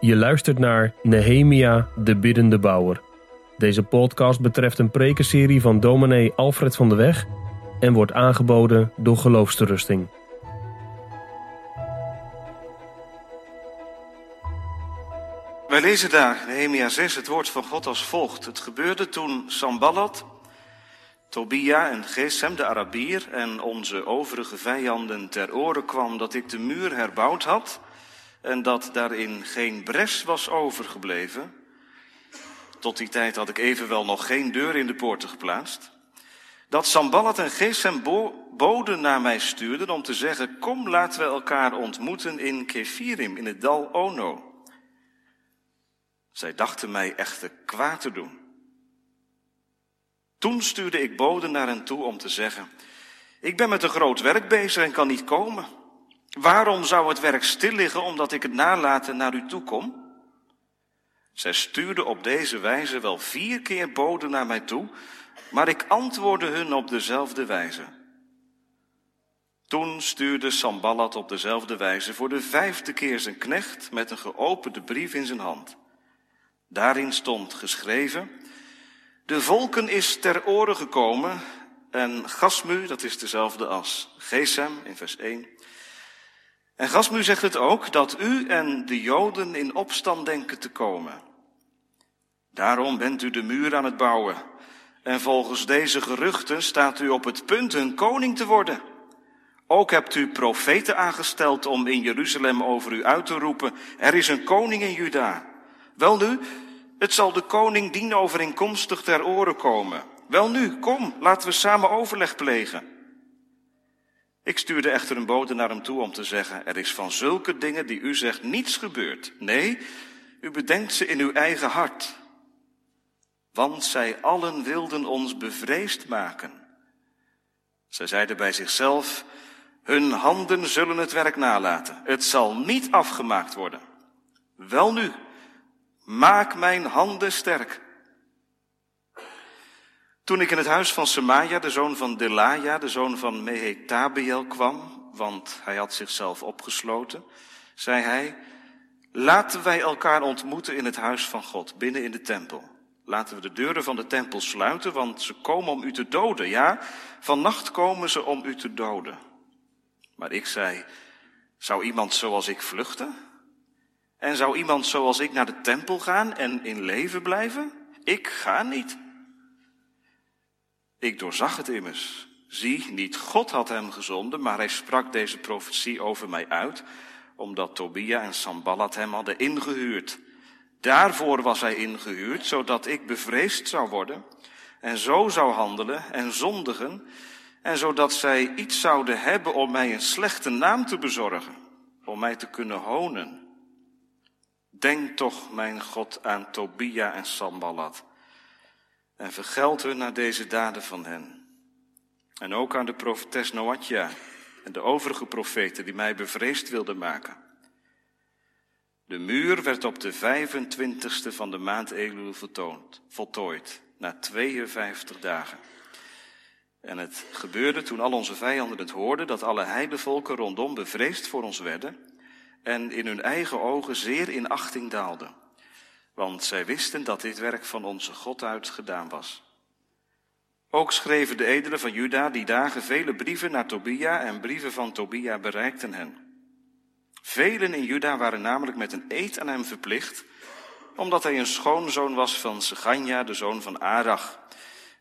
Je luistert naar Nehemia, de biddende bouwer. Deze podcast betreft een prekenserie van dominee Alfred van de Weg en wordt aangeboden door Geloofsterusting. Wij lezen daar, Nehemia 6, het woord van God als volgt. Het gebeurde toen Samballat, Tobia en Gesem, de Arabier, en onze overige vijanden ter oren kwam dat ik de muur herbouwd had en dat daarin geen bres was overgebleven. Tot die tijd had ik evenwel nog geen deur in de poorten geplaatst. Dat Samballat en Gesem boden naar mij stuurden om te zeggen, kom laten we elkaar ontmoeten in Kefirim, in het dal Ono. Zij dachten mij echter kwaad te doen. Toen stuurde ik boden naar hen toe om te zeggen, ik ben met een groot werk bezig en kan niet komen. Waarom zou het werk stil liggen omdat ik het nalaten naar u toe kom? Zij stuurde op deze wijze wel vier keer boden naar mij toe, maar ik antwoordde hun op dezelfde wijze. Toen stuurde Samballat op dezelfde wijze voor de vijfde keer zijn knecht met een geopende brief in zijn hand. Daarin stond geschreven, de volken is ter oren gekomen en Gasmu, dat is dezelfde als Gesem in vers 1. En Gasmu zegt het ook, dat u en de Joden in opstand denken te komen. Daarom bent u de muur aan het bouwen. En volgens deze geruchten staat u op het punt hun koning te worden. Ook hebt u profeten aangesteld om in Jeruzalem over u uit te roepen, er is een koning in Juda. Wel nu, het zal de koning dienovereenkomstig ter oren komen. Wel nu, kom, laten we samen overleg plegen. Ik stuurde echter een bode naar hem toe om te zeggen, er is van zulke dingen die u zegt niets gebeurd. Nee, u bedenkt ze in uw eigen hart. Want zij allen wilden ons bevreesd maken. Zij zeiden bij zichzelf, hun handen zullen het werk nalaten. Het zal niet afgemaakt worden. Wel nu, maak mijn handen sterk. Toen ik in het huis van Semaja, de zoon van Delaja, de zoon van Mehetabiel kwam, want hij had zichzelf opgesloten, zei hij, laten wij elkaar ontmoeten in het huis van God, binnen in de tempel. Laten we de deuren van de tempel sluiten, want ze komen om u te doden. Ja, vannacht komen ze om u te doden. Maar ik zei, zou iemand zoals ik vluchten? En zou iemand zoals ik naar de tempel gaan en in leven blijven? Ik ga niet. Ik doorzag het immers. Zie, niet God had hem gezonden, maar hij sprak deze profetie over mij uit, omdat Tobia en Samballat hem hadden ingehuurd. Daarvoor was hij ingehuurd, zodat ik bevreesd zou worden en zo zou handelen en zondigen, en zodat zij iets zouden hebben om mij een slechte naam te bezorgen, om mij te kunnen honen. Denk toch, mijn God, aan Tobia en Samballat en vergeld hun naar deze daden van hen. En ook aan de profetes Noatja en de overige profeten die mij bevreesd wilden maken. De muur werd op de 25ste van de maand Elul vertoond, voltooid, na 52 dagen. En het gebeurde toen al onze vijanden het hoorden, dat alle heidevolken rondom bevreesd voor ons werden en in hun eigen ogen zeer in achting daalden want zij wisten dat dit werk van onze God uit gedaan was. Ook schreven de edelen van Juda die dagen vele brieven naar Tobia en brieven van Tobia bereikten hen. Velen in Juda waren namelijk met een eed aan hem verplicht, omdat hij een schoonzoon was van Seganja, de zoon van Arach.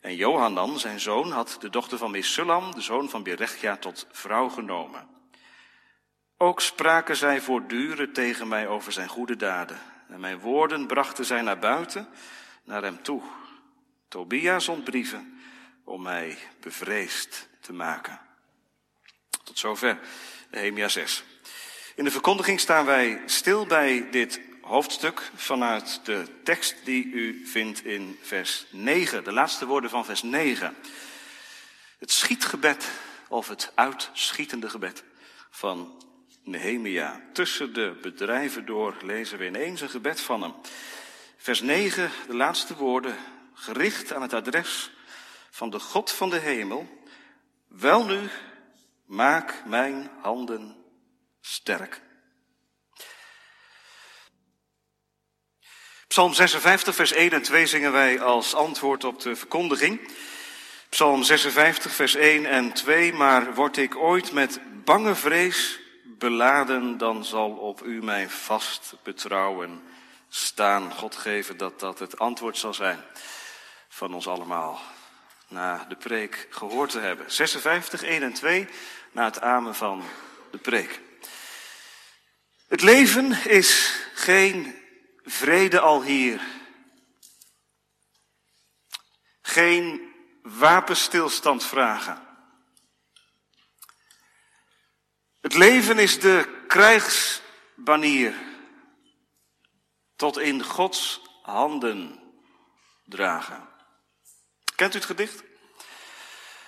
En Johanan, zijn zoon, had de dochter van Mesullam, de zoon van Berechia, tot vrouw genomen. Ook spraken zij voortdurend tegen mij over zijn goede daden en mijn woorden brachten zij naar buiten, naar hem toe. Tobia zond brieven om mij bevreesd te maken. Tot zover Nehemia 6. In de verkondiging staan wij stil bij dit hoofdstuk vanuit de tekst die u vindt in vers 9, de laatste woorden van vers 9. Het schietgebed of het uitschietende gebed van Nehemia. Tussen de bedrijven door lezen we ineens een gebed van hem. Vers 9, de laatste woorden, gericht aan het adres van de God van de hemel. Wel nu, maak mijn handen sterk. Psalm 56, vers 1 en 2 zingen wij als antwoord op de verkondiging. Psalm 56, vers 1 en 2. Maar word ik ooit met bange vrees beladen, dan zal op u mijn vast betrouwen staan. God geven dat dat het antwoord zal zijn van ons allemaal. Na de preek gehoord te hebben. 56, 1 en 2, na het amen van de preek. Het leven is geen vrede al hier. Geen wapenstilstand vragen. Het leven is de krijgsbanier tot in Gods handen dragen. Kent u het gedicht?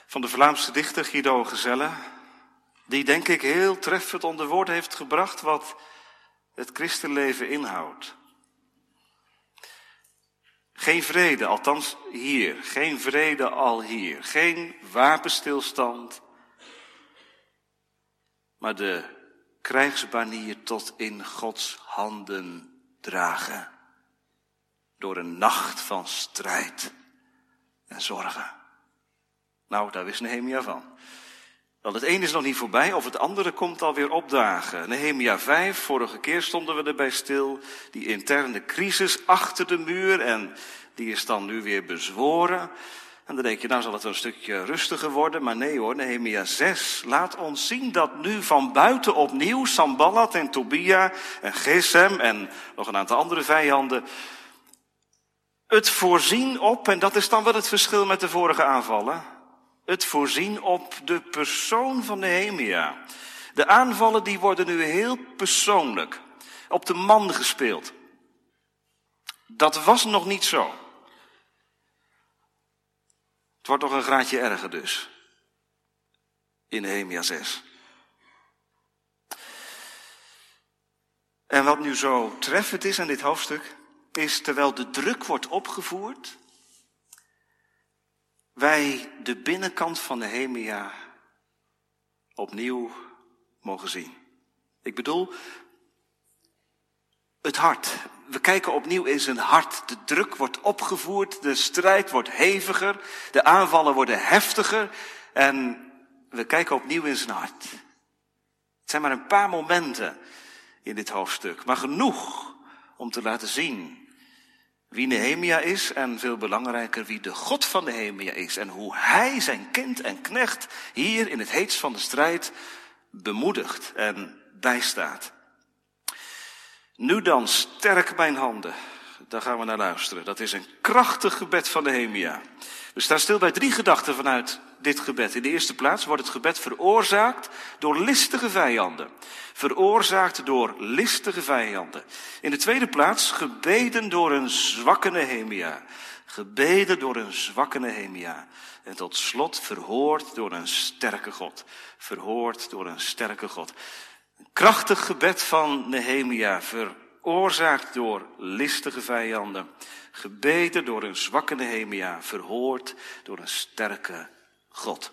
Van de Vlaamse dichter Guido Gezelle, die denk ik heel treffend onder woorden heeft gebracht wat het christenleven inhoudt. Geen vrede, althans hier. Geen vrede al hier. Geen wapenstilstand. Maar de krijgsbanier tot in Gods handen dragen. Door een nacht van strijd en zorgen. Nou, daar wist Nehemia van. Want het ene is nog niet voorbij, of het andere komt alweer opdagen. Nehemia 5, vorige keer stonden we erbij stil. Die interne crisis achter de muur en die is dan nu weer bezworen. En dan denk je, nou zal het een stukje rustiger worden. Maar nee hoor, Nehemia 6 laat ons zien dat nu van buiten opnieuw Samballat en Tobia en Gesem en nog een aantal andere vijanden het voorzien op, en dat is dan wel het verschil met de vorige aanvallen, het voorzien op de persoon van Nehemia. De aanvallen die worden nu heel persoonlijk, op de man gespeeld. Dat was nog niet zo. Wordt nog een graadje erger dus. In Nehemia 6. En wat nu zo treffend is aan dit hoofdstuk, is terwijl de druk wordt opgevoerd, wij de binnenkant van Nehemia opnieuw mogen zien. Ik bedoel, het hart. We kijken opnieuw in zijn hart. De druk wordt opgevoerd, de strijd wordt heviger, de aanvallen worden heftiger en we kijken opnieuw in zijn hart. Het zijn maar een paar momenten in dit hoofdstuk, maar genoeg om te laten zien wie Nehemia is en veel belangrijker wie de God van Nehemia is en hoe hij zijn kind en knecht hier in het heetst van de strijd bemoedigt en bijstaat. Nu dan sterk mijn handen. Daar gaan we naar luisteren. Dat is een krachtig gebed van Nehemia. We staan stil bij drie gedachten vanuit dit gebed. In de eerste plaats wordt het gebed veroorzaakt door listige vijanden. Veroorzaakt door listige vijanden. In de tweede plaats gebeden door een zwakke Nehemia. Gebeden door een zwakke Nehemia. En tot slot verhoord door een sterke God. Verhoord door een sterke God. Krachtig gebed van Nehemia, veroorzaakt door listige vijanden. Gebeden door een zwakke Nehemia, verhoord door een sterke God.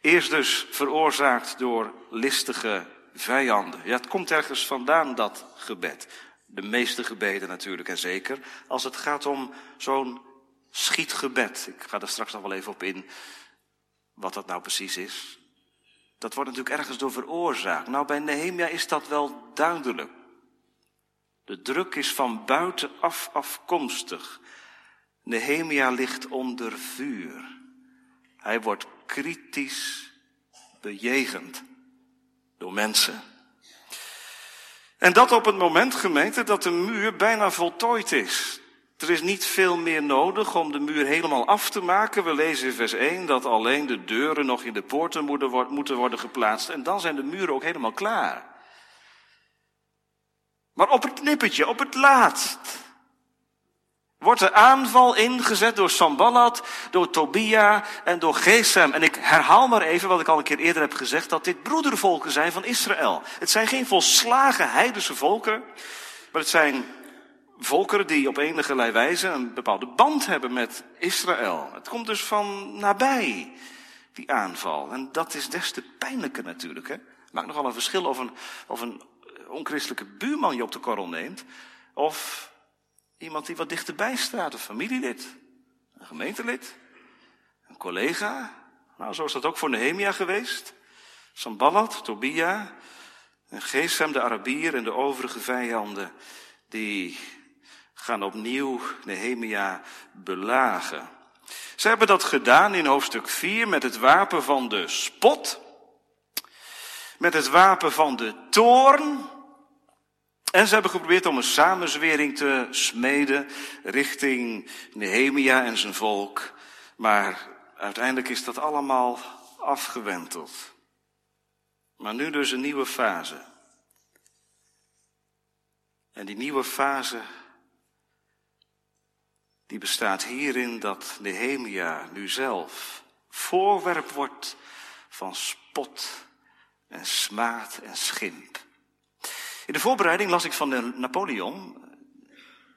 Eerst dus veroorzaakt door listige vijanden. Ja, het komt ergens vandaan, dat gebed. De meeste gebeden natuurlijk, en zeker als het gaat om zo'n schietgebed. Ik ga er straks nog wel even op in wat dat nou precies is. Dat wordt natuurlijk ergens door veroorzaakt. Nou, bij Nehemia is dat wel duidelijk. De druk is van buitenaf afkomstig. Nehemia ligt onder vuur. Hij wordt kritisch bejegend door mensen. En dat op het moment, gemeente, dat de muur bijna voltooid is. Er is niet veel meer nodig om de muur helemaal af te maken. We lezen in vers 1 dat alleen de deuren nog in de poorten moeten worden geplaatst. En dan zijn de muren ook helemaal klaar. Maar op het nippertje, op het laatst, wordt de aanval ingezet door Sambalat, door Tobia en door Gesem. En ik herhaal maar even wat ik al een keer eerder heb gezegd, dat dit broedervolken zijn van Israël. Het zijn geen volslagen heidense volken, maar het zijn volkeren die op enige wijze een bepaalde band hebben met Israël. Het komt dus van nabij, die aanval. En dat is des te pijnlijker natuurlijk. Hè? Het maakt nogal een verschil of een, of een onchristelijke buurman je op de korrel neemt, of Iemand die wat dichterbij staat, een familielid, een gemeentelid, een collega. Nou, zo is dat ook voor Nehemia geweest. Sambalat, Tobia, en de Arabier en de overige vijanden, die gaan opnieuw Nehemia belagen. Ze hebben dat gedaan in hoofdstuk 4 met het wapen van de spot, met het wapen van de toorn. En ze hebben geprobeerd om een samenzwering te smeden richting Nehemia en zijn volk. Maar uiteindelijk is dat allemaal afgewenteld. Maar nu dus een nieuwe fase. En die nieuwe fase, die bestaat hierin dat Nehemia nu zelf voorwerp wordt van spot en smaad en schimp. In de voorbereiding las ik van Napoleon,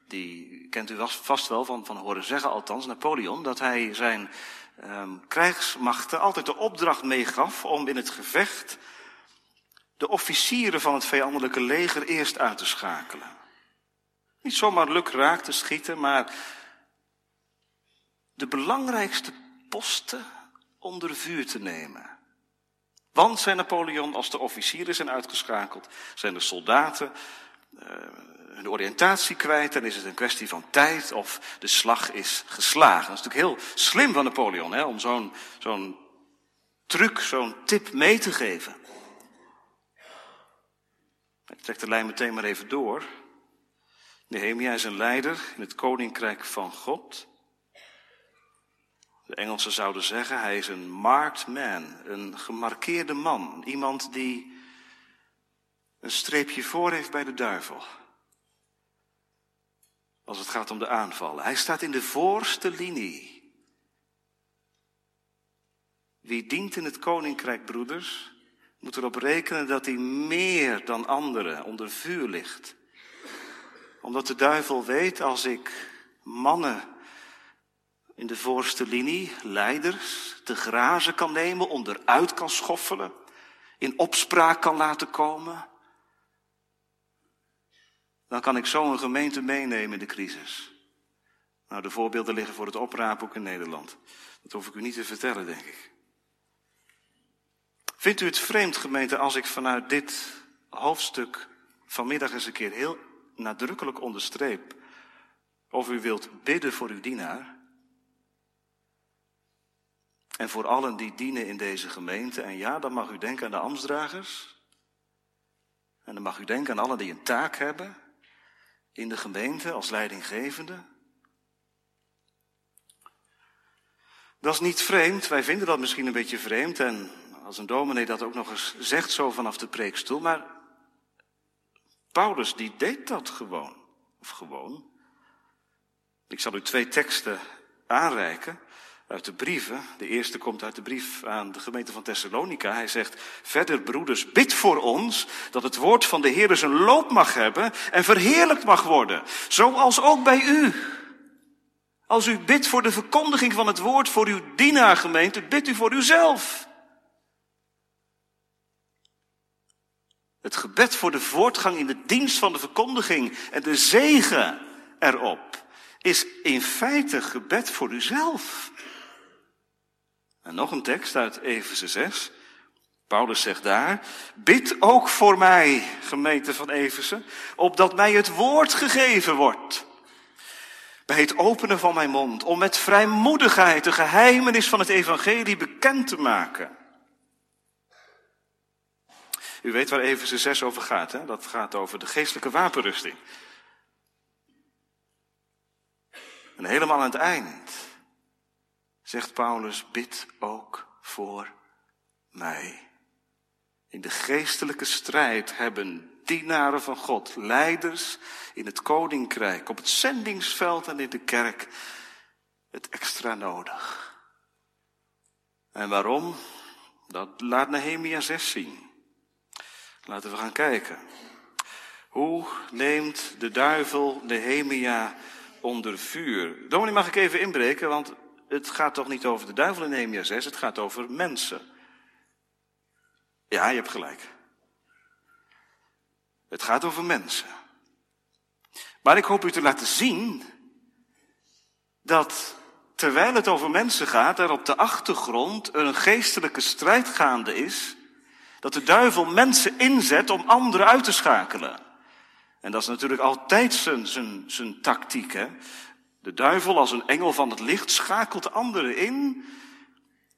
die kent u vast wel van, van horen zeggen althans, Napoleon, dat hij zijn um, krijgsmachten altijd de opdracht meegaf om in het gevecht de officieren van het vijandelijke leger eerst uit te schakelen. Niet zomaar luk raak te schieten, maar de belangrijkste posten onder vuur te nemen. Want, zei Napoleon, als de officieren zijn uitgeschakeld, zijn de soldaten uh, hun oriëntatie kwijt, dan is het een kwestie van tijd of de slag is geslagen. Dat is natuurlijk heel slim van Napoleon, hè, om zo'n zo'n truc, zo'n tip mee te geven. Ik trek de lijn meteen maar even door. Nehemia is een leider in het koninkrijk van God. De Engelsen zouden zeggen, hij is een marked man, een gemarkeerde man. Iemand die een streepje voor heeft bij de duivel. Als het gaat om de aanvallen. Hij staat in de voorste linie. Wie dient in het koninkrijk, broeders? moet erop rekenen dat hij meer dan anderen onder vuur ligt. Omdat de duivel weet, als ik mannen in de voorste linie, leiders, te grazen kan nemen, onderuit kan schoffelen, in opspraak kan laten komen, dan kan ik zo een gemeente meenemen in de crisis. Nou, de voorbeelden liggen voor het oprapen ook in Nederland. Dat hoef ik u niet te vertellen, denk ik. Vindt u het vreemd, gemeente, als ik vanuit dit hoofdstuk vanmiddag eens een keer heel nadrukkelijk onderstreep of u wilt bidden voor uw dienaar? En voor allen die dienen in deze gemeente. En ja, dan mag u denken aan de ambtsdragers. En dan mag u denken aan allen die een taak hebben in de gemeente als leidinggevende. Dat is niet vreemd. Wij vinden dat misschien een beetje vreemd. En als een dominee dat ook nog eens zegt zo vanaf de preekstoel. Maar Paulus die deed dat gewoon. Of gewoon. Ik zal u twee teksten aanreiken uit de brieven. De eerste komt uit de brief aan de gemeente van Thessalonica. Hij zegt, verder broeders, bid voor ons dat het woord van de Heer zijn loop mag hebben en verheerlijkt mag worden. Zoals ook bij u. Als u bidt voor de verkondiging van het woord voor uw dienaargemeente, bidt u voor uzelf. Het gebed voor de voortgang in de dienst van de verkondiging en de zegen erop is in feite gebed voor uzelf. En nog een tekst uit Efeze 6. Paulus zegt daar, bid ook voor mij, gemeente van Efeze, opdat mij het woord gegeven wordt. Bij het openen van mijn mond, om met vrijmoedigheid de geheimenis van het evangelie bekend te maken. U weet waar Efeze 6 over gaat, hè? Dat gaat over de geestelijke wapenrusting. En helemaal aan het eind zegt Paulus, bid ook voor mij. In de geestelijke strijd hebben dienaren van God, leiders in het koninkrijk, op het zendingsveld en in de kerk het extra nodig. En waarom? Dat laat Nehemia 6 zien. Laten we gaan kijken. Hoe neemt de duivel Nehemia onder vuur? Dominee, mag ik even inbreken, want het gaat toch niet over de duivel in Nehemia 6, het gaat over mensen. Ja, je hebt gelijk. Het gaat over mensen. Maar ik hoop u te laten zien dat terwijl het over mensen gaat, er op de achtergrond een geestelijke strijd gaande is, dat de duivel mensen inzet om anderen uit te schakelen. En dat is natuurlijk altijd zijn, zijn, zijn tactiek. Hè? De duivel als een engel van het licht schakelt anderen in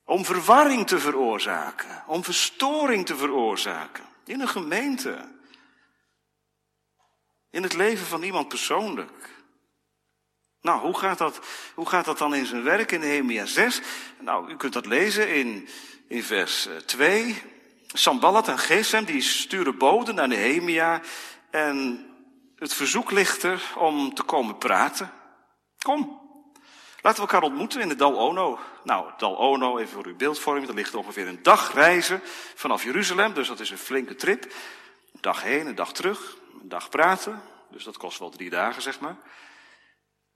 om verwarring te veroorzaken, om verstoring te veroorzaken. In een gemeente. In het leven van iemand persoonlijk. Nou, hoe gaat dat, hoe gaat dat dan in zijn werk in Nehemia 6? Nou, u kunt dat lezen in, in vers 2. Eh, Samballat en Gesem die sturen boden naar Nehemia en het verzoek ligt er om te komen praten. Kom, laten we elkaar ontmoeten in het Dal Ono. Nou, Dal Ono, even voor uw beeldvorming, dat ligt ongeveer een dag reizen vanaf Jeruzalem, dus dat is een flinke trip. Een dag heen, een dag terug, een dag praten, dus dat kost wel drie dagen, zeg maar.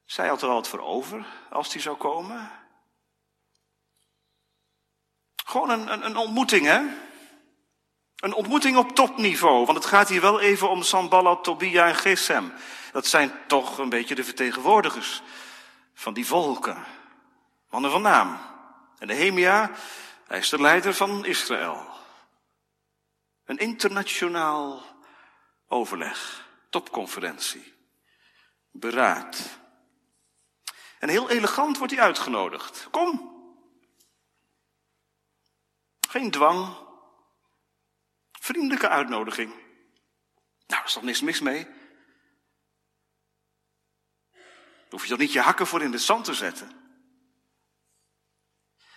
Zij had er al voor over als die zou komen. Gewoon een, een, een ontmoeting, hè? Een ontmoeting op topniveau, want het gaat hier wel even om Samballat, Tobia en Gesem. Dat zijn toch een beetje de vertegenwoordigers van die volken. Mannen van naam. En Nehemia, hij is de leider van Israël. Een internationaal overleg, topconferentie, beraad. En heel elegant wordt hij uitgenodigd. Kom. Geen dwang. Vriendelijke uitnodiging. Nou, daar is toch niks mis mee? hoef je toch niet je hakken voor in de zand te zetten?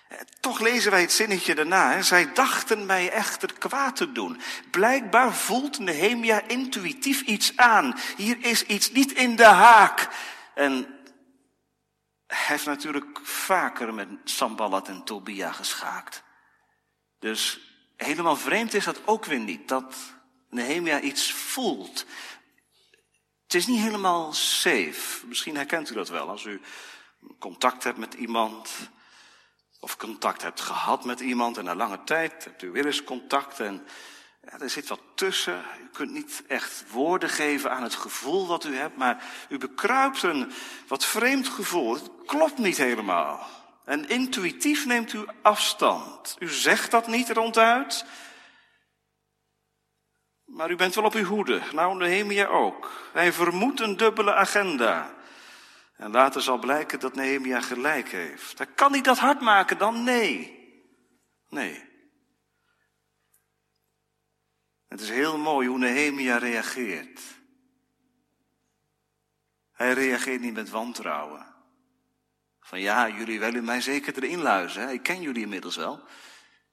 Eh, toch lezen wij het zinnetje daarna. Hè? Zij dachten mij echter kwaad te doen. Blijkbaar voelt Nehemia intuïtief iets aan. Hier is iets niet in de haak. En hij heeft natuurlijk vaker met Sambalat en Tobia geschaakt. Dus helemaal vreemd is dat ook weer niet. Dat Nehemia iets voelt. Het is niet helemaal safe. Misschien herkent u dat wel als u contact hebt met iemand. Of contact hebt gehad met iemand en na lange tijd hebt u weer eens contact en er zit wat tussen. U kunt niet echt woorden geven aan het gevoel wat u hebt, maar u bekruipt een wat vreemd gevoel. Het klopt niet helemaal. En intuïtief neemt u afstand. U zegt dat niet ronduit, maar u bent wel op uw hoede. Nou, Nehemia ook. Hij vermoedt een dubbele agenda. En later zal blijken dat Nehemia gelijk heeft. Hij kan niet dat hard maken dan? Nee. Nee. Het is heel mooi hoe Nehemia reageert. Hij reageert niet met wantrouwen. Van ja, jullie willen mij zeker erin luizen. Hè? Ik ken jullie inmiddels wel.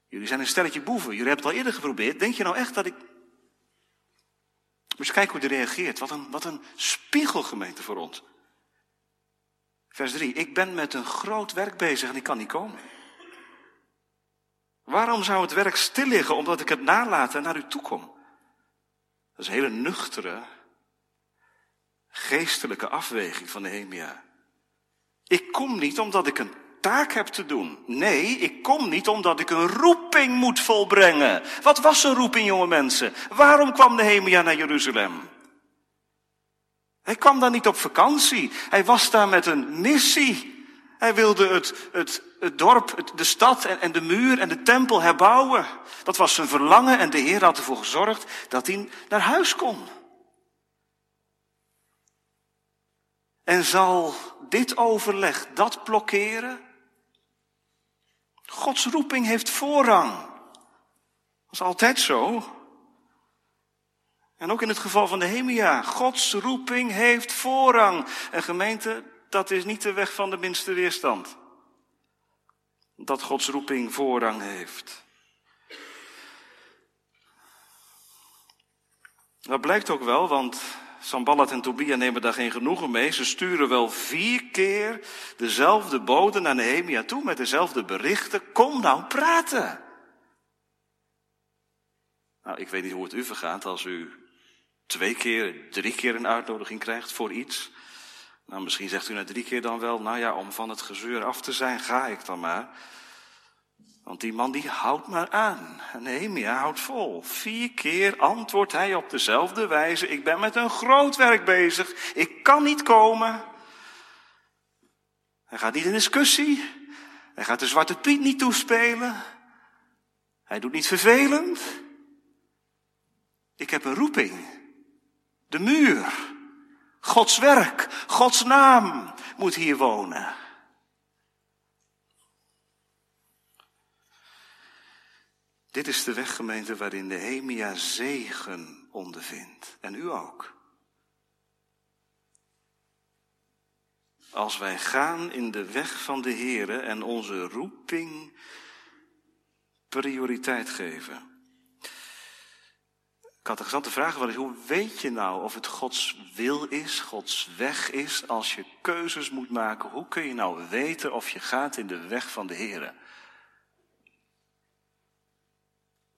Jullie zijn een stelletje boeven. Jullie hebben het al eerder geprobeerd. Denk je nou echt dat ik dus kijk hoe hij reageert. Wat een, wat een spiegelgemeente voor ons. Vers 3. Ik ben met een groot werk bezig en ik kan niet komen. Waarom zou het werk stil liggen omdat ik het nalaat en naar u toe kom? Dat is een hele nuchtere, geestelijke afweging van Nehemia. Ik kom niet omdat ik een taak heb te doen. Nee, ik kom niet omdat ik een roeping moet volbrengen. Wat was een roeping, jonge mensen? Waarom kwam Nehemia naar Jeruzalem? Hij kwam daar niet op vakantie. Hij was daar met een missie. Hij wilde het, het, het dorp, de stad en de muur en de tempel herbouwen. Dat was zijn verlangen en de Heer had ervoor gezorgd dat hij naar huis kon. En zal dit overleg dat blokkeren? Gods roeping heeft voorrang. Dat is altijd zo. En ook in het geval van de Hemia. Gods roeping heeft voorrang. En gemeente, dat is niet de weg van de minste weerstand. Dat Gods roeping voorrang heeft. Dat blijkt ook wel, want Samballat en Tobia nemen daar geen genoegen mee. Ze sturen wel vier keer dezelfde bode naar Nehemia toe met dezelfde berichten. Kom nou praten. Nou, ik weet niet hoe het u vergaat als u twee keer, drie keer een uitnodiging krijgt voor iets. Nou, misschien zegt u na drie keer dan wel, nou ja, om van het gezeur af te zijn, ga ik dan maar. Want die man die houdt maar aan. Nehemia houdt vol. Vier keer antwoordt hij op dezelfde wijze. Ik ben met een groot werk bezig. Ik kan niet komen. Hij gaat niet in discussie. Hij gaat de zwarte piet niet toespelen. Hij doet niet vervelend. Ik heb een roeping. De muur. Gods werk. Gods naam moet hier wonen. Dit is de weggemeente waarin de Hemia zegen ondervindt. En u ook. Als wij gaan in de weg van de Here en onze roeping prioriteit geven. Ik had de vraag wel hoe weet je nou of het Gods wil is, Gods weg is, als je keuzes moet maken? Hoe kun je nou weten of je gaat in de weg van de Here?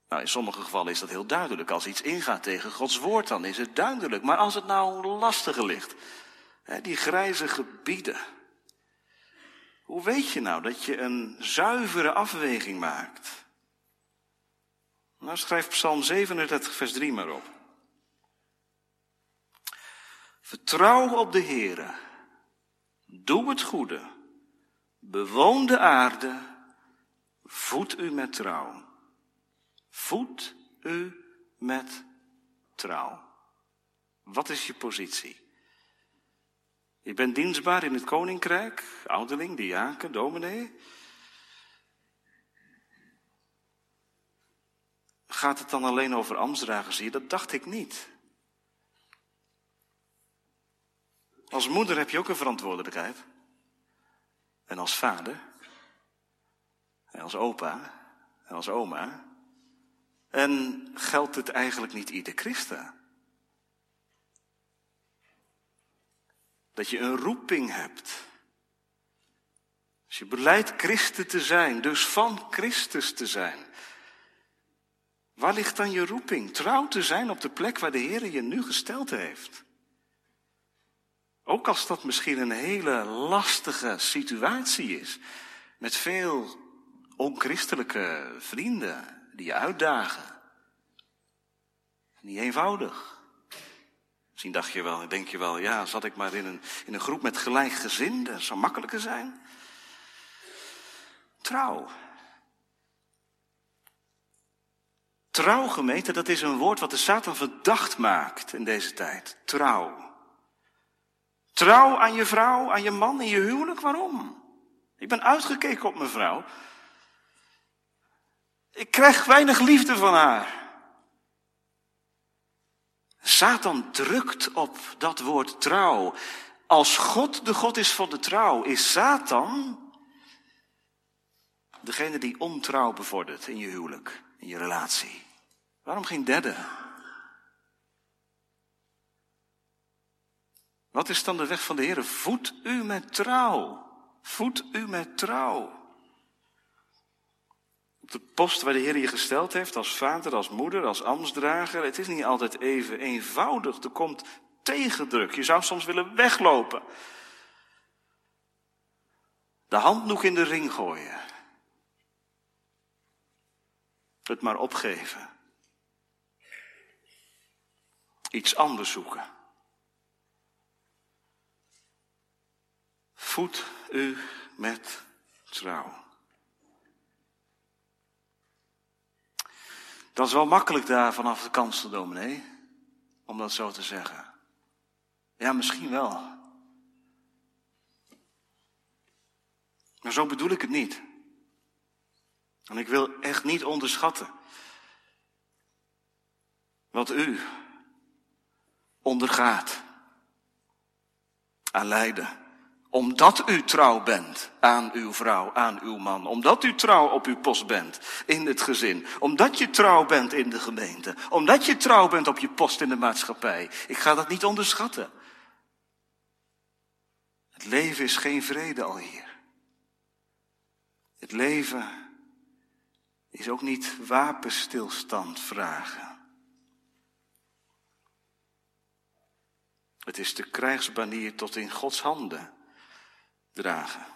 Nou, in sommige gevallen is dat heel duidelijk. Als iets ingaat tegen Gods woord, dan is het duidelijk. Maar als het nou lastiger ligt, die grijze gebieden. Hoe weet je nou dat je een zuivere afweging maakt? Nou, schrijf Psalm 37, vers 3 maar op. Vertrouw op de Heere. Doe het goede. Bewoon de aarde. Voed u met trouw. Voed u met trouw. Wat is je positie? Je bent dienstbaar in het koninkrijk, ouderling, diaken, dominee. Gaat het dan alleen over ambtsdragers hier? Dat dacht ik niet. Als moeder heb je ook een verantwoordelijkheid. En als vader. En als opa. En als oma. En geldt het eigenlijk niet ieder christen? Dat je een roeping hebt. Als je beleidt christen te zijn, dus van Christus te zijn. Waar ligt dan je roeping? Trouw te zijn op de plek waar de Heer je nu gesteld heeft. Ook als dat misschien een hele lastige situatie is. Met veel onchristelijke vrienden die je uitdagen. Niet eenvoudig. Misschien dacht je wel, denk je wel, ja, zat ik maar in een, in een groep met gelijkgezinden, zou makkelijker zijn. Trouw. Trouw, gemeente, dat is een woord wat de Satan verdacht maakt in deze tijd. Trouw. Trouw aan je vrouw, aan je man in je huwelijk, waarom? Ik ben uitgekeken op mijn vrouw. Ik krijg weinig liefde van haar. Satan drukt op dat woord trouw. Als God de God is van de trouw, is Satan degene die ontrouw bevordert in je huwelijk, in je relatie. Waarom geen derde? Wat is dan de weg van de Heer? Voed u met trouw. Voed u met trouw. De post waar de Heer je gesteld heeft, als vader, als moeder, als ambtsdrager, het is niet altijd even eenvoudig. Er komt tegendruk. Je zou soms willen weglopen. De handdoek in de ring gooien. Het maar opgeven. Iets anders zoeken. Voed u met trouw. Dat is wel makkelijk daar vanaf de kansel, dominee, om dat zo te zeggen. Ja, misschien wel. Maar zo bedoel ik het niet. En ik wil echt niet onderschatten wat u ondergaat aan lijden omdat u trouw bent aan uw vrouw, aan uw man. Omdat u trouw op uw post bent in het gezin. Omdat je trouw bent in de gemeente. Omdat je trouw bent op je post in de maatschappij. Ik ga dat niet onderschatten. Het leven is geen vrede al hier. Het leven is ook niet wapenstilstand vragen. Het is de krijgsbanier tot in Gods handen dragen.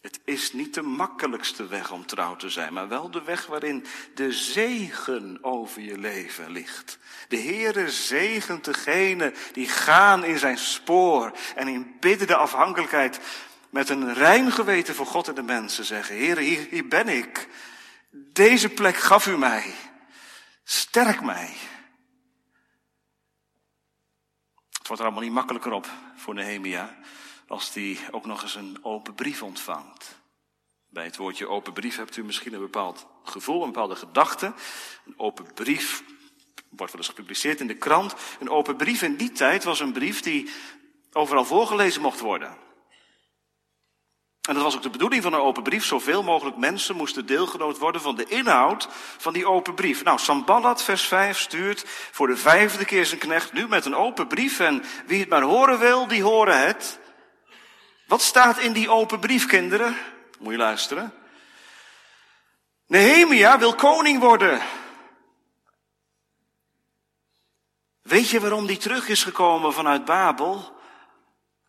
Het is niet de makkelijkste weg om trouw te zijn, maar wel de weg waarin de zegen over je leven ligt. De Heere zegent degene die gaan in zijn spoor en in biddende afhankelijkheid met een rein geweten voor God en de mensen zeggen, Heere, hier, hier ben ik. Deze plek gaf u mij. Sterk mij. Het wordt er allemaal niet makkelijker op voor Nehemia als die ook nog eens een open brief ontvangt. Bij het woordje open brief hebt u misschien een bepaald gevoel, een bepaalde gedachte. Een open brief wordt wel eens gepubliceerd in de krant. Een open brief in die tijd was een brief die overal voorgelezen mocht worden. En dat was ook de bedoeling van een open brief. Zoveel mogelijk mensen moesten deelgenoot worden van de inhoud van die open brief. Nou, Sambalat, vers 5, stuurt voor de vijfde keer zijn knecht nu met een open brief. En wie het maar horen wil, die horen het. Wat staat in die open brief, kinderen? Moet je luisteren. Nehemia wil koning worden. Weet je waarom die terug is gekomen vanuit Babel?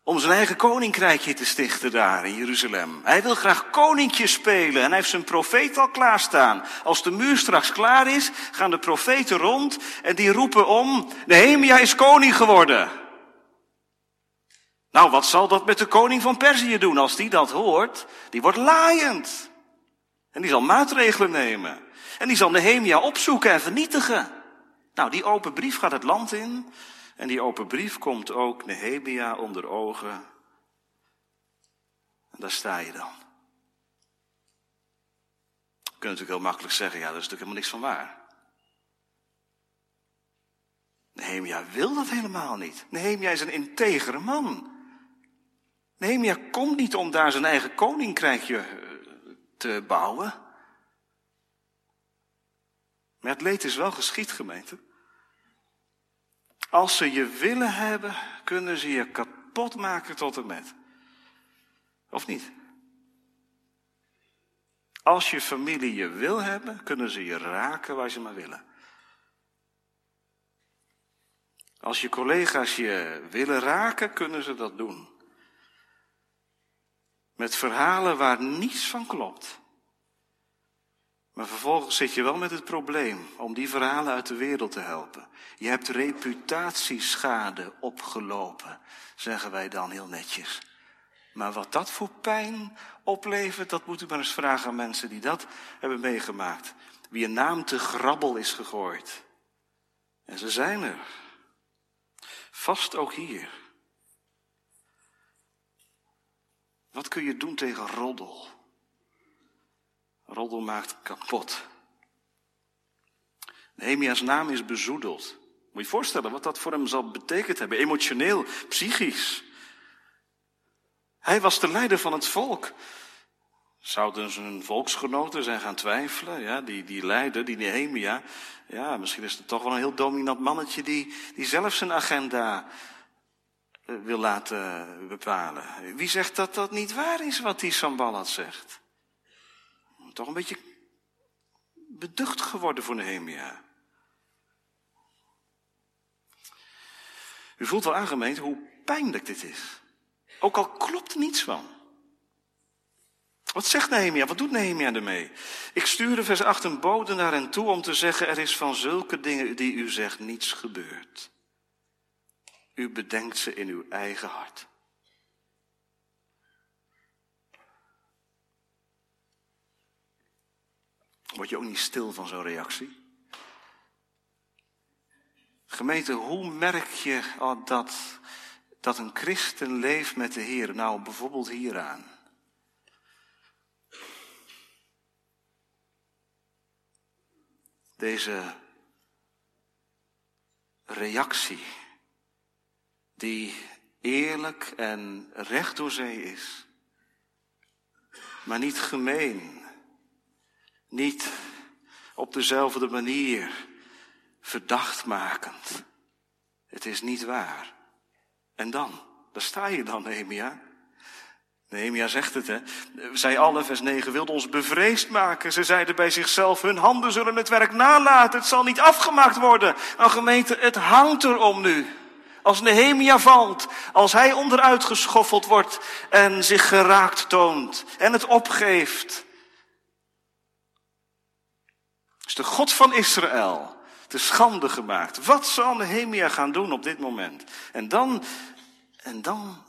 Om zijn eigen koninkrijkje te stichten daar in Jeruzalem. Hij wil graag koninkje spelen en hij heeft zijn profeet al klaarstaan. Als de muur straks klaar is, gaan de profeten rond en die roepen om, Nehemia is koning geworden. Nou, wat zal dat met de koning van Perzië doen als die dat hoort? Die wordt laaiend. En die zal maatregelen nemen. En die zal Nehemia opzoeken en vernietigen. Nou, die open brief gaat het land in. En die open brief komt ook Nehemia onder ogen. En daar sta je dan. Je kunt natuurlijk heel makkelijk zeggen, ja, daar is natuurlijk helemaal niks van waar. Nehemia wil dat helemaal niet. Nehemia is een integere man. Nehemia komt niet om daar zijn eigen koninkrijkje eh, te bouwen. Maar het leed is wel geschied, gemeente. Als ze je willen hebben, kunnen ze je kapot maken tot en met. Of niet? Als je familie je wil hebben, kunnen ze je raken waar ze maar willen. Als je collega's je willen raken, kunnen ze dat doen. Met verhalen waar niets van klopt. Maar vervolgens zit je wel met het probleem om die verhalen uit de wereld te helpen. Je hebt reputatieschade opgelopen, zeggen wij dan heel netjes. Maar wat dat voor pijn oplevert, dat moet u maar eens vragen aan mensen die dat hebben meegemaakt. Wie een naam te grabbel is gegooid. En ze zijn er. Vast ook hier. Wat kun je doen tegen roddel? Roddel maakt kapot. Nehemia's naam is bezoedeld. Moet je voorstellen wat dat voor hem zal betekend hebben. Emotioneel, psychisch. Hij was de leider van het volk. Zouden zijn volksgenoten zijn gaan twijfelen? Ja, die, die leider, die Nehemia. Ja, misschien is het toch wel een heel dominant mannetje die, die zelf zijn agenda wil laten bepalen. Wie zegt dat dat niet waar is wat die Sambalat zegt? Toch een beetje beducht geworden voor Nehemia. U voelt wel aangemeend hoe pijnlijk dit is. Ook al klopt er niets van. Wat zegt Nehemia? Wat doet Nehemia ermee? Ik stuurde vers 8 een bode naar hen toe om te zeggen, er is van zulke dingen die u zegt niets gebeurd. U bedenkt ze in uw eigen hart. Word je ook niet stil van zo'n reactie? Gemeente, hoe merk je dat, dat een christen leeft met de Heer? Nou, bijvoorbeeld hieraan. Deze reactie die eerlijk en recht door zee is, maar niet gemeen, niet op dezelfde manier verdachtmakend. Het is niet waar. En dan, daar sta je dan, Nehemia. Nehemia zegt het, hè. Zij alle, vers 9, wilden ons bevreesd maken. Ze zeiden bij zichzelf, hun handen zullen het werk nalaten. Het zal niet afgemaakt worden. Nou gemeente, het hangt erom nu. Als Nehemia valt, als hij onderuit geschoffeld wordt en zich geraakt toont en het opgeeft. Is de God van Israël te schande gemaakt. Wat zal Nehemia gaan doen op dit moment? En dan, en dan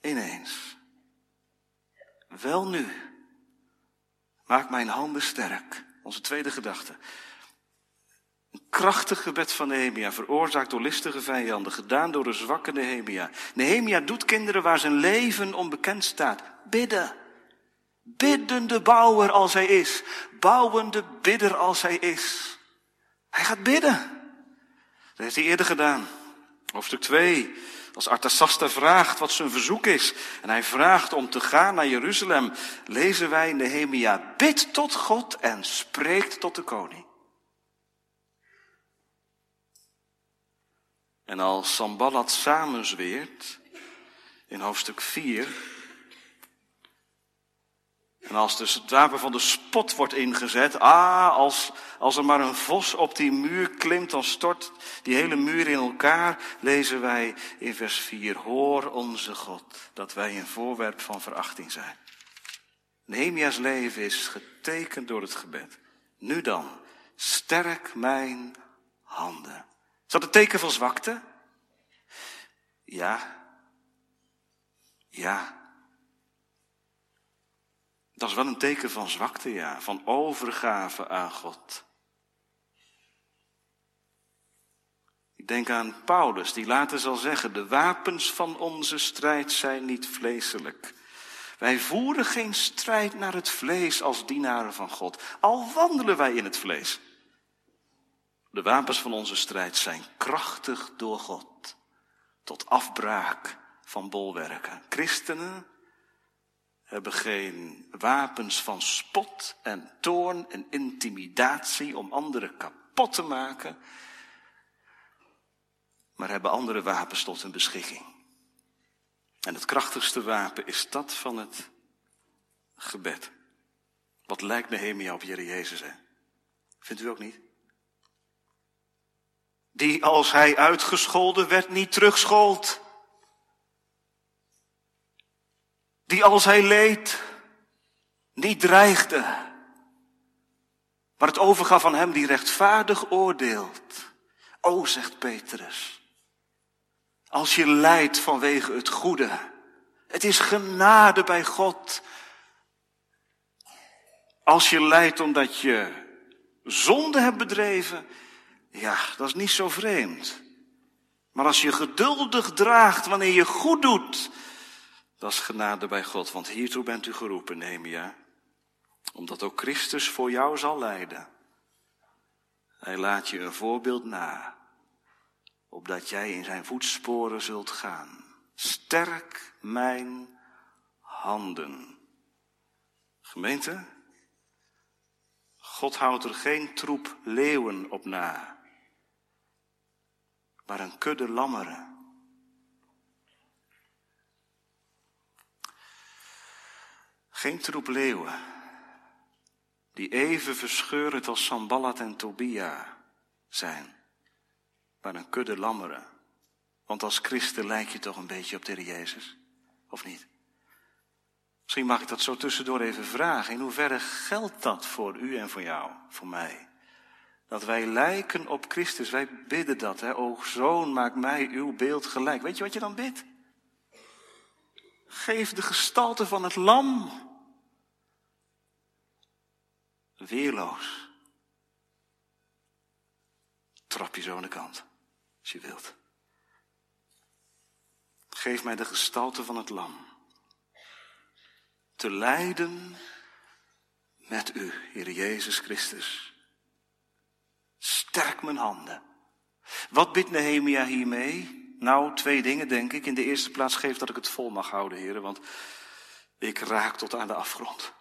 ineens. Wel nu, maak mijn handen sterk. Onze tweede gedachte. Een krachtig gebed van Nehemia, veroorzaakt door listige vijanden, gedaan door een zwakke Nehemia. Nehemia doet kinderen waar zijn leven onbekend staat. Bidden. Biddende bouwer als hij is. Bouwende bidder als hij is. Hij gaat bidden. Dat heeft hij eerder gedaan. Hoofdstuk 2. Als Artasasta vraagt wat zijn verzoek is en hij vraagt om te gaan naar Jeruzalem, lezen wij Nehemia, bid tot God en spreekt tot de koning. En als Sambalat samenzweert in hoofdstuk 4, en als dus het wapen van de spot wordt ingezet, ah, als, als er maar een vos op die muur klimt, dan stort die hele muur in elkaar, lezen wij in vers 4, hoor onze God, dat wij een voorwerp van verachting zijn. Nehemia's leven is getekend door het gebed. Nu dan, sterk mijn handen. Is dat een teken van zwakte? Ja. Ja. Dat is wel een teken van zwakte, ja, van overgave aan God. Ik denk aan Paulus, die later zal zeggen, de wapens van onze strijd zijn niet vleeselijk. Wij voeren geen strijd naar het vlees als dienaren van God, al wandelen wij in het vlees. De wapens van onze strijd zijn krachtig door God, tot afbraak van bolwerken. Christenen hebben geen wapens van spot en toorn en intimidatie om anderen kapot te maken, maar hebben andere wapens tot hun beschikking. En het krachtigste wapen is dat van het gebed. Wat lijkt Nehemia op Heer Jezus, hè? Vindt u ook niet? Die als hij uitgescholden werd niet terugschold. Die als hij leed niet dreigde, maar het overgaf van hem die rechtvaardig oordeelt. O, zegt Petrus, als je lijdt vanwege het goede, het is genade bij God. Als je lijdt omdat je zonde hebt bedreven, ja, dat is niet zo vreemd. Maar als je geduldig draagt wanneer je goed doet, dat is genade bij God, want hiertoe bent u geroepen, Nehemia. Omdat ook Christus voor jou zal lijden. Hij laat je een voorbeeld na, opdat jij in zijn voetsporen zult gaan. Sterk mijn handen. Gemeente, God houdt er geen troep leeuwen op na, maar een kudde lammeren. Geen troep leeuwen, die even verscheurend als Sambalat en Tobia zijn, maar een kudde lammeren. Want als christen lijk je toch een beetje op de Heer Jezus, of niet? Misschien mag ik dat zo tussendoor even vragen. In hoeverre geldt dat voor u en voor jou, voor mij? Dat wij lijken op Christus. Wij bidden dat, hè. O zoon, maak mij uw beeld gelijk. Weet je wat je dan bidt? Geef de gestalte van het lam weerloos. Trap je zo aan de kant, als je wilt. Geef mij de gestalte van het lam. Te lijden met u, Heer Jezus Christus. Sterk mijn handen. Wat bidt Nehemia hiermee? Nou, twee dingen denk ik. In de eerste plaats geef dat ik het vol mag houden, heren, want ik raak tot aan de afgrond.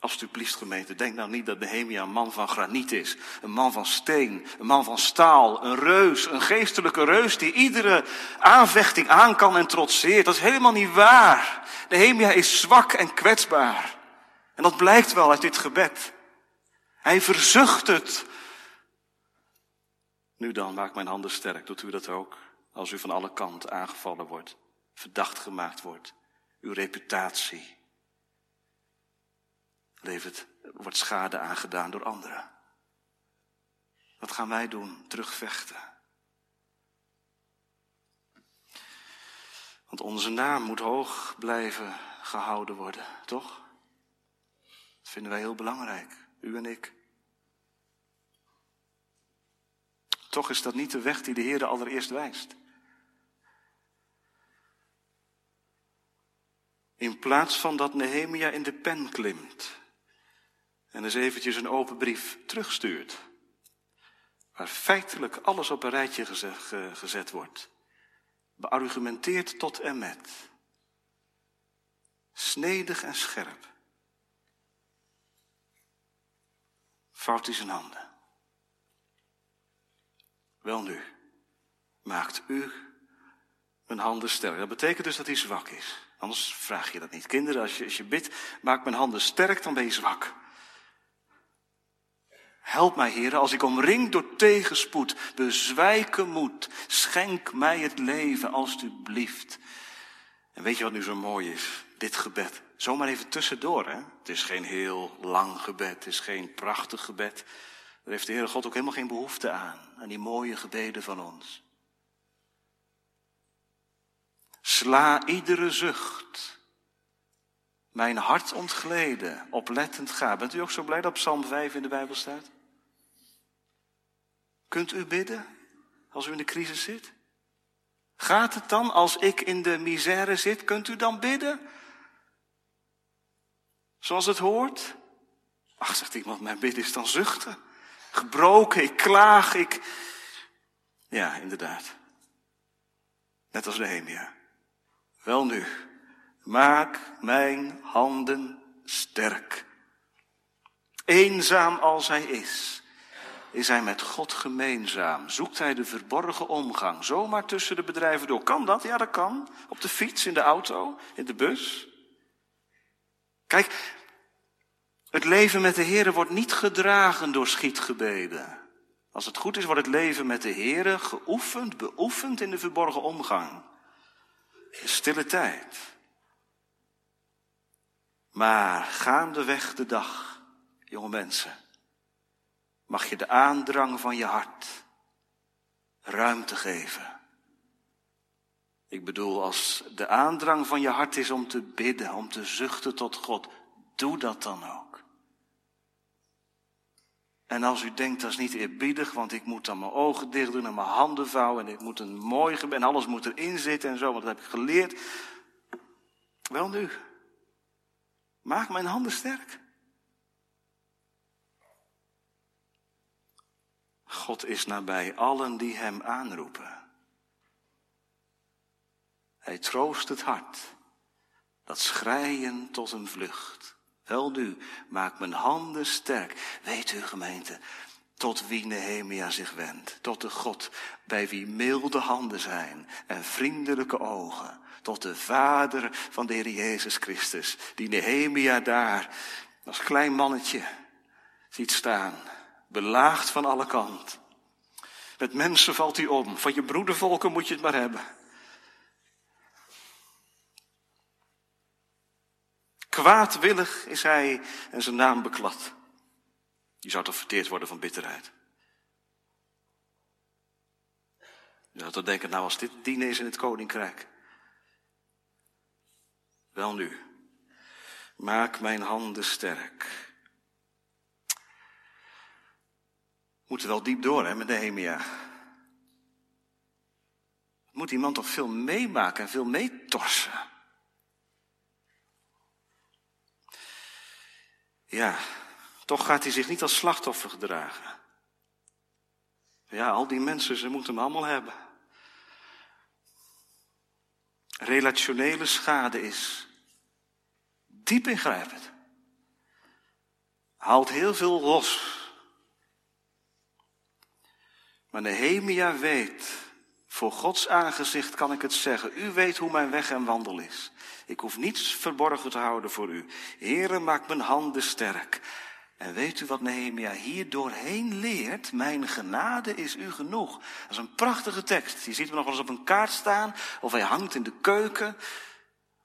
Alsjeblieft gemeente, denk nou niet dat Nehemia een man van graniet is. Een man van steen, een man van staal, een reus, een geestelijke reus die iedere aanvechting aan kan en trotseert. Dat is helemaal niet waar. Nehemia is zwak en kwetsbaar. En dat blijkt wel uit dit gebed. Hij verzucht het. Nu dan, maak mijn handen sterk. Doet u dat ook? Als u van alle kanten aangevallen wordt, verdacht gemaakt wordt, uw reputatie levert, wordt schade aangedaan door anderen. Wat gaan wij doen? Terugvechten. Want onze naam moet hoog blijven gehouden worden, toch? Dat vinden wij heel belangrijk, u en ik. Toch is dat niet de weg die de Heer allereerst wijst. In plaats van dat Nehemia in de pen klimt en eens eventjes een open brief terugstuurt, waar feitelijk alles op een rijtje gezet, wordt, beargumenteerd tot en met, snedig en scherp, vouwt hij zijn handen. Wel nu, maakt u mijn handen sterk. Dat betekent dus dat hij zwak is. Anders vraag je dat niet. Kinderen, als je, als je bidt, maak mijn handen sterk, dan ben je zwak. Help mij, heren, als ik omring door tegenspoed, bezwijken moet. Schenk mij het leven, alstublieft. En weet je wat nu zo mooi is? Dit gebed. Zomaar even tussendoor, hè? Het is geen heel lang gebed, het is geen prachtig gebed. Daar heeft de Heere God ook helemaal geen behoefte aan, aan die mooie gebeden van ons. Sla iedere zucht, mijn hart ontgleden, oplettend ga. Bent u ook zo blij dat Psalm 5 in de Bijbel staat? Kunt u bidden als u in de crisis zit? Gaat het dan als ik in de misère zit? Kunt u dan bidden? Zoals het hoort? Ach, zegt iemand, mijn bidden is dan zuchten. Gebroken, ik klaag, ik. Ja, inderdaad. Net als Nehemia. Wel nu, maak mijn handen sterk. Eenzaam als hij is, is hij met God gemeenzaam. Zoekt hij de verborgen omgang, zomaar tussen de bedrijven door. Kan dat? Ja, dat kan. Op de fiets, in de auto, in de bus. Kijk, het leven met de Heer wordt niet gedragen door schietgebeden. Als het goed is, wordt het leven met de Heer geoefend, beoefend in de verborgen omgang. In stille tijd. Maar gaandeweg de dag, jonge mensen, mag je de aandrang van je hart ruimte geven. Ik bedoel, als de aandrang van je hart is om te bidden, om te zuchten tot God, doe dat dan ook. En als u denkt, dat is niet eerbiedig, want ik moet dan mijn ogen dicht doen en mijn handen vouwen en ik moet een mooi gebed en alles moet erin zitten en zo, want dat heb ik geleerd. Wel nu, maak mijn handen sterk. God is nabij allen die hem aanroepen. Hij troost het hart, dat schreien tot een vlucht. Wel nu, maak mijn handen sterk. Weet u gemeente, tot wie Nehemia zich wendt. Tot de God bij wie milde handen zijn en vriendelijke ogen. Tot de vader van de Heer Jezus Christus. Die Nehemia daar als klein mannetje ziet staan. Belaagd van alle kanten. Met mensen valt hij om. Van je broedervolken moet je het maar hebben. Kwaadwillig is hij en zijn naam beklad. Je zou toch verteerd worden van bitterheid. Je zou toch denken, nou als dit dienen is in het koninkrijk. Wel nu, maak mijn handen sterk. Moeten wel diep door, hè, met Nehemia. Moet iemand toch veel meemaken en veel meetorsen. Ja, toch gaat hij zich niet als slachtoffer gedragen. Ja, al die mensen, ze moeten hem allemaal hebben. Relationele schade is diep ingrijpend. Haalt heel veel los. Maar Nehemia weet, voor Gods aangezicht kan ik het zeggen. U weet hoe mijn weg en wandel is. Ik hoef niets verborgen te houden voor u. Heere, maak mijn handen sterk. En weet u wat Nehemia hier doorheen leert? Mijn genade is u genoeg. Dat is een prachtige tekst. Je ziet hem nog wel eens op een kaart staan, of hij hangt in de keuken,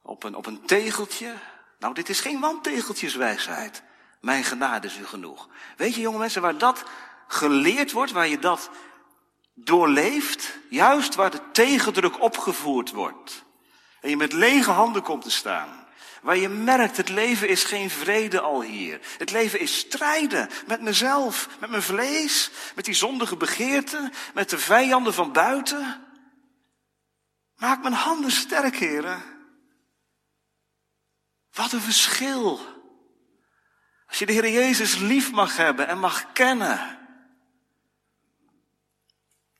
op een, op een tegeltje. Nou, dit is geen wandtegeltjeswijsheid. Mijn genade is u genoeg. Weet je, jonge mensen, waar dat geleerd wordt, waar je dat doorleeft, juist waar de tegendruk opgevoerd wordt. En je met lege handen komt te staan. Waar je merkt, het leven is geen vrede al hier. Het leven is strijden met mezelf, met mijn vlees, met die zondige begeerten, met de vijanden van buiten. Maak mijn handen sterk, heren. Wat een verschil. Als je de Heer Jezus lief mag hebben en mag kennen.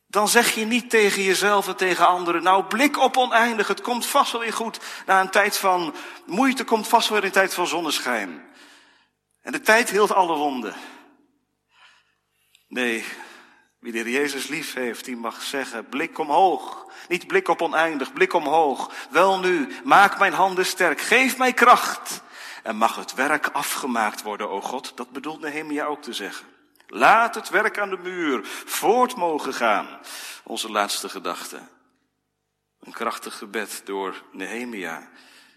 Dan zeg je niet tegen jezelf en tegen anderen, nou blik op oneindig, het komt vast wel weer goed. Na een tijd van moeite komt vast wel weer een tijd van zonneschijn. En de tijd hield alle wonden. Nee, wie de Heer Jezus lief heeft, die mag zeggen, blik omhoog. Niet blik op oneindig, blik omhoog. Wel nu, maak mijn handen sterk, geef mij kracht. En mag het werk afgemaakt worden, o God. Dat bedoelt Nehemia ook te zeggen. Laat het werk aan de muur voort mogen gaan. Onze laatste gedachte. Een krachtig gebed door Nehemia.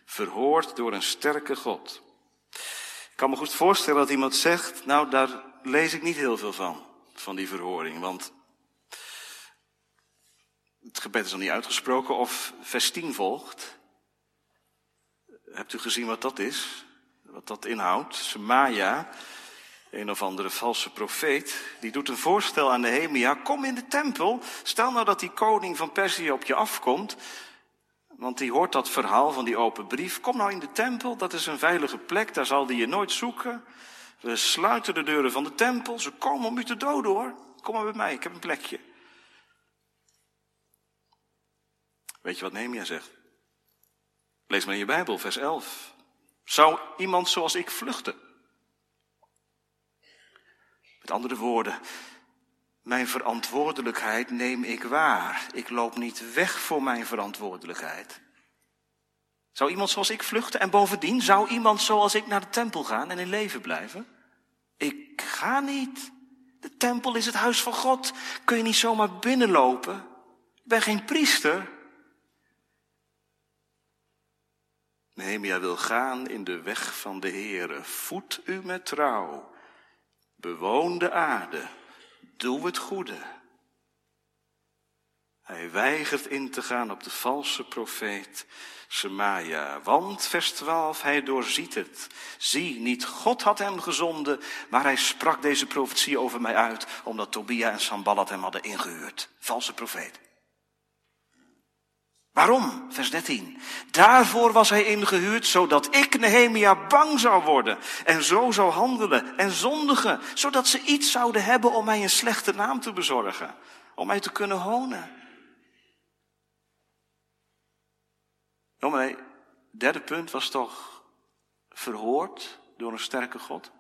Verhoord door een sterke God. Ik kan me goed voorstellen dat iemand zegt, nou daar lees ik niet heel veel van. Van die verhoring, want het gebed is nog niet uitgesproken of vers volgt. Hebt u gezien wat dat is? Wat dat inhoudt? Semaja, een of andere valse profeet, die doet een voorstel aan Nehemia. Kom in de tempel. Stel nou dat die koning van Perzië op je afkomt. Want die hoort dat verhaal van die open brief. Kom nou in de tempel, dat is een veilige plek, daar zal die je nooit zoeken. We sluiten de deuren van de tempel. Ze komen om u te doden hoor. Kom maar bij mij, ik heb een plekje. Weet je wat Nehemia zegt? Lees maar in je Bijbel, vers 11. Zou iemand zoals ik vluchten? Met andere woorden, mijn verantwoordelijkheid neem ik waar. Ik loop niet weg voor mijn verantwoordelijkheid. Zou iemand zoals ik vluchten? En bovendien, zou iemand zoals ik naar de tempel gaan en in leven blijven? Ik ga niet. De tempel is het huis van God. Kun je niet zomaar binnenlopen? Ik ben geen priester. Nehemia wil gaan in de weg van de Heere. Voed u met trouw. Bewoon de aarde. Doe het goede. Hij weigert in te gaan op de valse profeet Semaja. Want, vers 12, hij doorziet het. Zie, niet God had hem gezonden, maar hij sprak deze profetie over mij uit, omdat Tobia en Sambalat hem hadden ingehuurd. Valse profeet. Waarom? Vers 13. Daarvoor was hij ingehuurd, zodat ik, Nehemia, bang zou worden en zo zou handelen en zondigen, zodat ze iets zouden hebben om mij een slechte naam te bezorgen, om mij te kunnen honen. Dominee, derde punt was toch verhoord door een sterke God?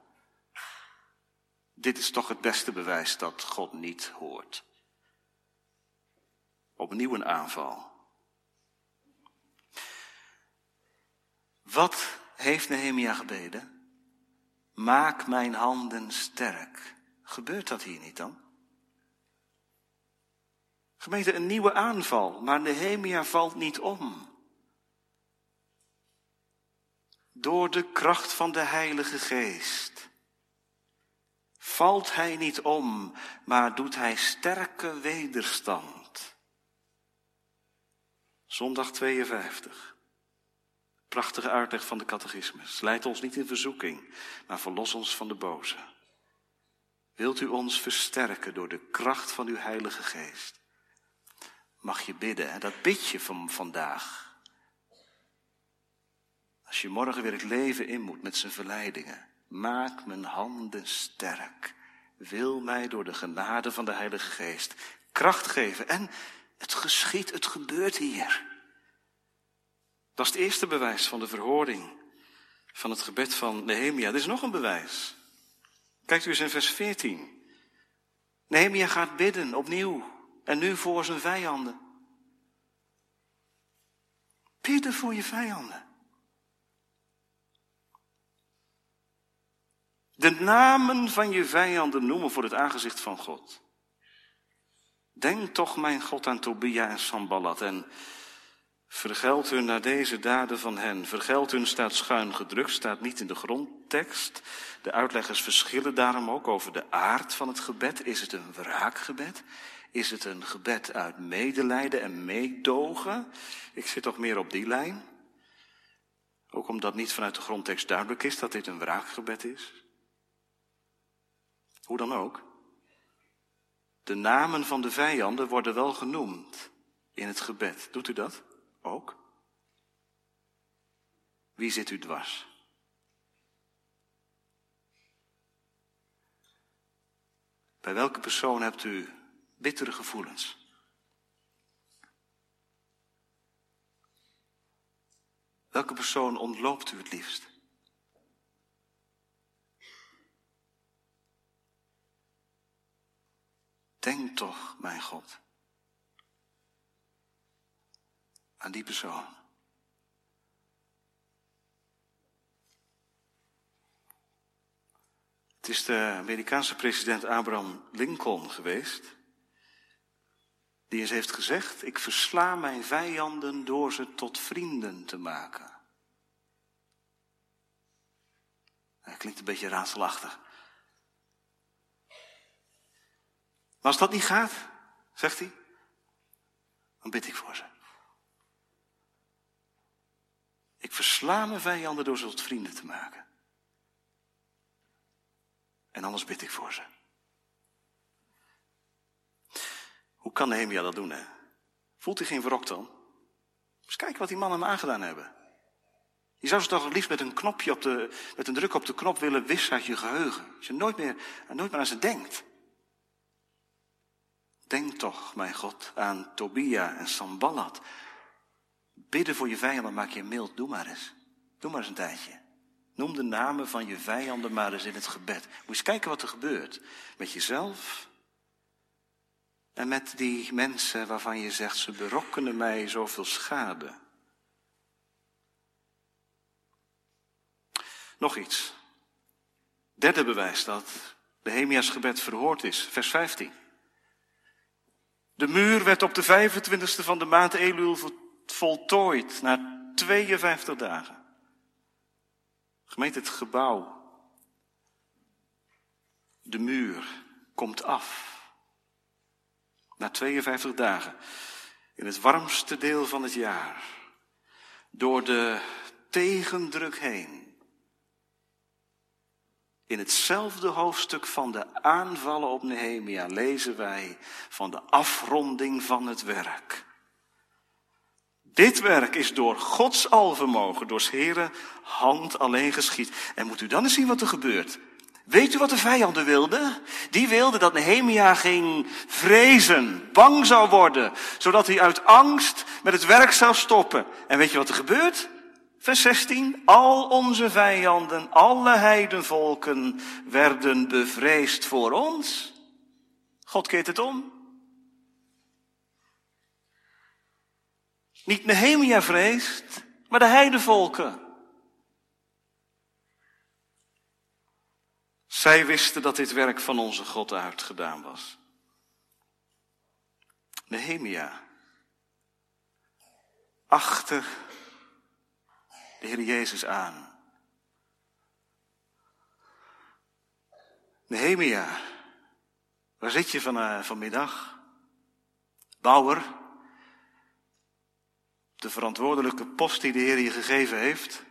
Dit is toch het beste bewijs dat God niet hoort. Opnieuw een aanval. Wat heeft Nehemia gebeden? Maak mijn handen sterk. Gebeurt dat hier niet dan? Gemeente, een nieuwe aanval, maar Nehemia valt niet om. Door de kracht van de Heilige Geest valt hij niet om, maar doet hij sterke wederstand. Zondag 52. Prachtige uitleg van de catechismus. Leid ons niet in verzoeking, maar verlos ons van de boze. Wilt u ons versterken door de kracht van uw Heilige Geest? Mag je bidden, en dat bid je van vandaag. Als je morgen weer het leven in moet met zijn verleidingen. Maak mijn handen sterk. Wil mij door de genade van de Heilige Geest kracht geven. En het geschiet, het gebeurt hier. Dat is het eerste bewijs van de verhoring van het gebed van Nehemia. Er is nog een bewijs. Kijkt u eens in vers 14. Nehemia gaat bidden opnieuw en nu voor zijn vijanden. Bidden voor je vijanden. De namen van je vijanden noemen voor het aangezicht van God. Denk toch, mijn God, aan Tobia en Sambalat en vergeld hun naar deze daden van hen. Vergeld hun staat schuin gedrukt, staat niet in de grondtekst. De uitleggers verschillen daarom ook over de aard van het gebed. Is het een wraakgebed? Is het een gebed uit medelijden en meedogen? Ik zit toch meer op die lijn. Ook omdat niet vanuit de grondtekst duidelijk is dat dit een wraakgebed is. Hoe dan ook. De namen van de vijanden worden wel genoemd in het gebed. Doet u dat ook? Wie zit u dwars? Bij welke persoon hebt u bittere gevoelens? Welke persoon ontloopt u het liefst? Denk toch, mijn God, aan die persoon. Het is de Amerikaanse president Abraham Lincoln geweest, die eens heeft gezegd, ik versla mijn vijanden door ze tot vrienden te maken. Dat klinkt een beetje raadselachtig. Maar als dat niet gaat, zegt hij, dan bid ik voor ze. Ik versla mijn vijanden door ze tot vrienden te maken. En anders bid ik voor ze. Hoe kan Nehemia dat doen, hè? Voelt hij geen wrok dan? Eens kijken wat die mannen hem aangedaan hebben. Je zou ze toch het liefst met een knopje op de, met een druk op de knop willen wissen uit je geheugen. Als je nooit meer, nooit meer aan ze denkt. Denk toch, mijn God, aan Tobia en Sambalat. Bidden voor je vijanden maak je mild. Doe maar eens. Doe maar eens een tijdje. Noem de namen van je vijanden maar eens in het gebed. Moet eens kijken wat er gebeurt. Met jezelf. En met die mensen waarvan je zegt, ze berokkenen mij zoveel schade. Nog iets. Derde bewijs dat Nehemia's gebed verhoord is. Vers 15. De muur werd op de 25e van de maand Elul voltooid na 52 dagen. Gemeente, het gebouw, de muur komt af. Na 52 dagen, in het warmste deel van het jaar, door de tegendruk heen. In hetzelfde hoofdstuk van de aanvallen op Nehemia lezen wij van de afronding van het werk. Dit werk is door Gods alvermogen, door Heren hand alleen geschied. En moet u dan eens zien wat er gebeurt. Weet u wat de vijanden wilden? Die wilden dat Nehemia ging vrezen, bang zou worden, zodat hij uit angst met het werk zou stoppen. En weet je wat er gebeurt? Vers 16. Al onze vijanden, alle heidenvolken werden bevreesd voor ons. God keert het om. Niet Nehemia vreest, maar de heidenvolken. Zij wisten dat dit werk van onze God uitgedaan was. Nehemia. Achter de Heer Jezus aan. Nehemia, waar zit je van, uh, vanmiddag? Bouwer, de verantwoordelijke post die de Heer je gegeven heeft.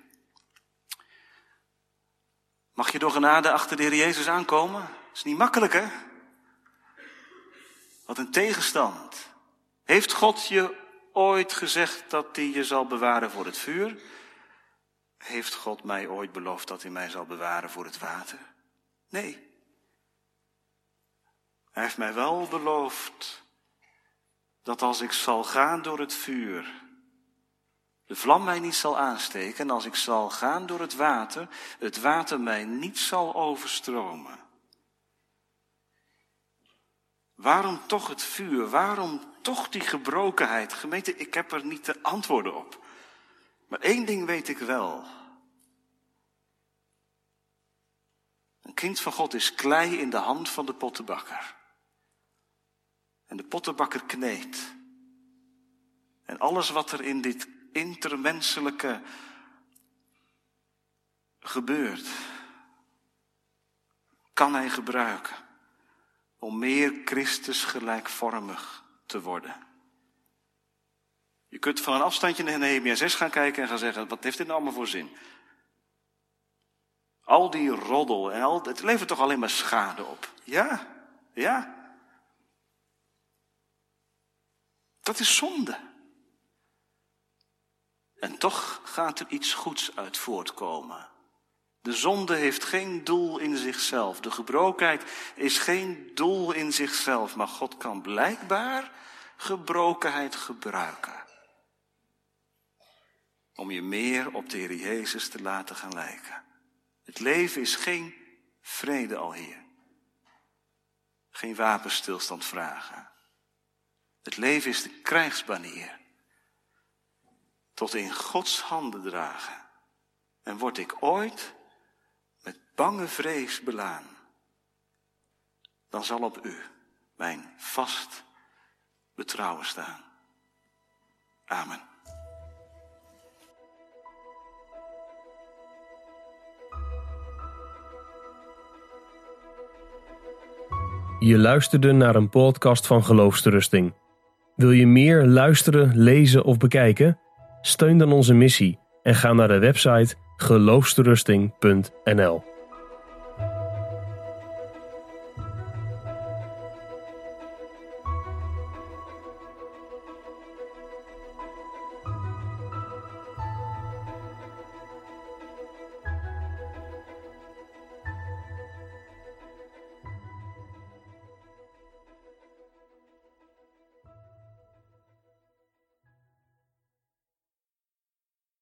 Mag je door genade achter de Heer Jezus aankomen? Is niet makkelijk, hè? Wat een tegenstand. Heeft God je ooit gezegd dat hij je zal bewaren voor het vuur? Heeft God mij ooit beloofd dat hij mij zal bewaren voor het water? Nee. Hij heeft mij wel beloofd dat als ik zal gaan door het vuur, de vlam mij niet zal aansteken en als ik zal gaan door het water, het water mij niet zal overstromen. Waarom toch het vuur? Waarom toch die gebrokenheid? Gemeente, ik heb er niet de antwoorden op. Maar één ding weet ik wel. Een kind van God is klei in de hand van de pottenbakker. En de pottenbakker kneedt. En alles wat er in dit intermenselijke gebeurt, kan hij gebruiken om meer Christus gelijkvormig te worden. Je kunt van een afstandje naar Nehemia 6 gaan kijken en gaan zeggen, wat heeft dit nou allemaal voor zin? Al die roddel en al, het levert toch alleen maar schade op. Ja, ja. Dat is zonde. En toch gaat er iets goeds uit voortkomen. De zonde heeft geen doel in zichzelf. De gebrokenheid is geen doel in zichzelf. Maar God kan blijkbaar gebrokenheid gebruiken. Om je meer op de Heer Jezus te laten gaan lijken. Het leven is geen vrede al hier. Geen wapenstilstand vragen. Het leven is de krijgsbanier. Tot in Gods handen dragen. En word ik ooit met bange vrees belaan, dan zal op u mijn vast betrouwen staan. Amen. Je luisterde naar een podcast van Geloofsterusting. Wil je meer luisteren, lezen of bekijken? Steun dan onze missie en ga naar de website geloofsterusting.nl.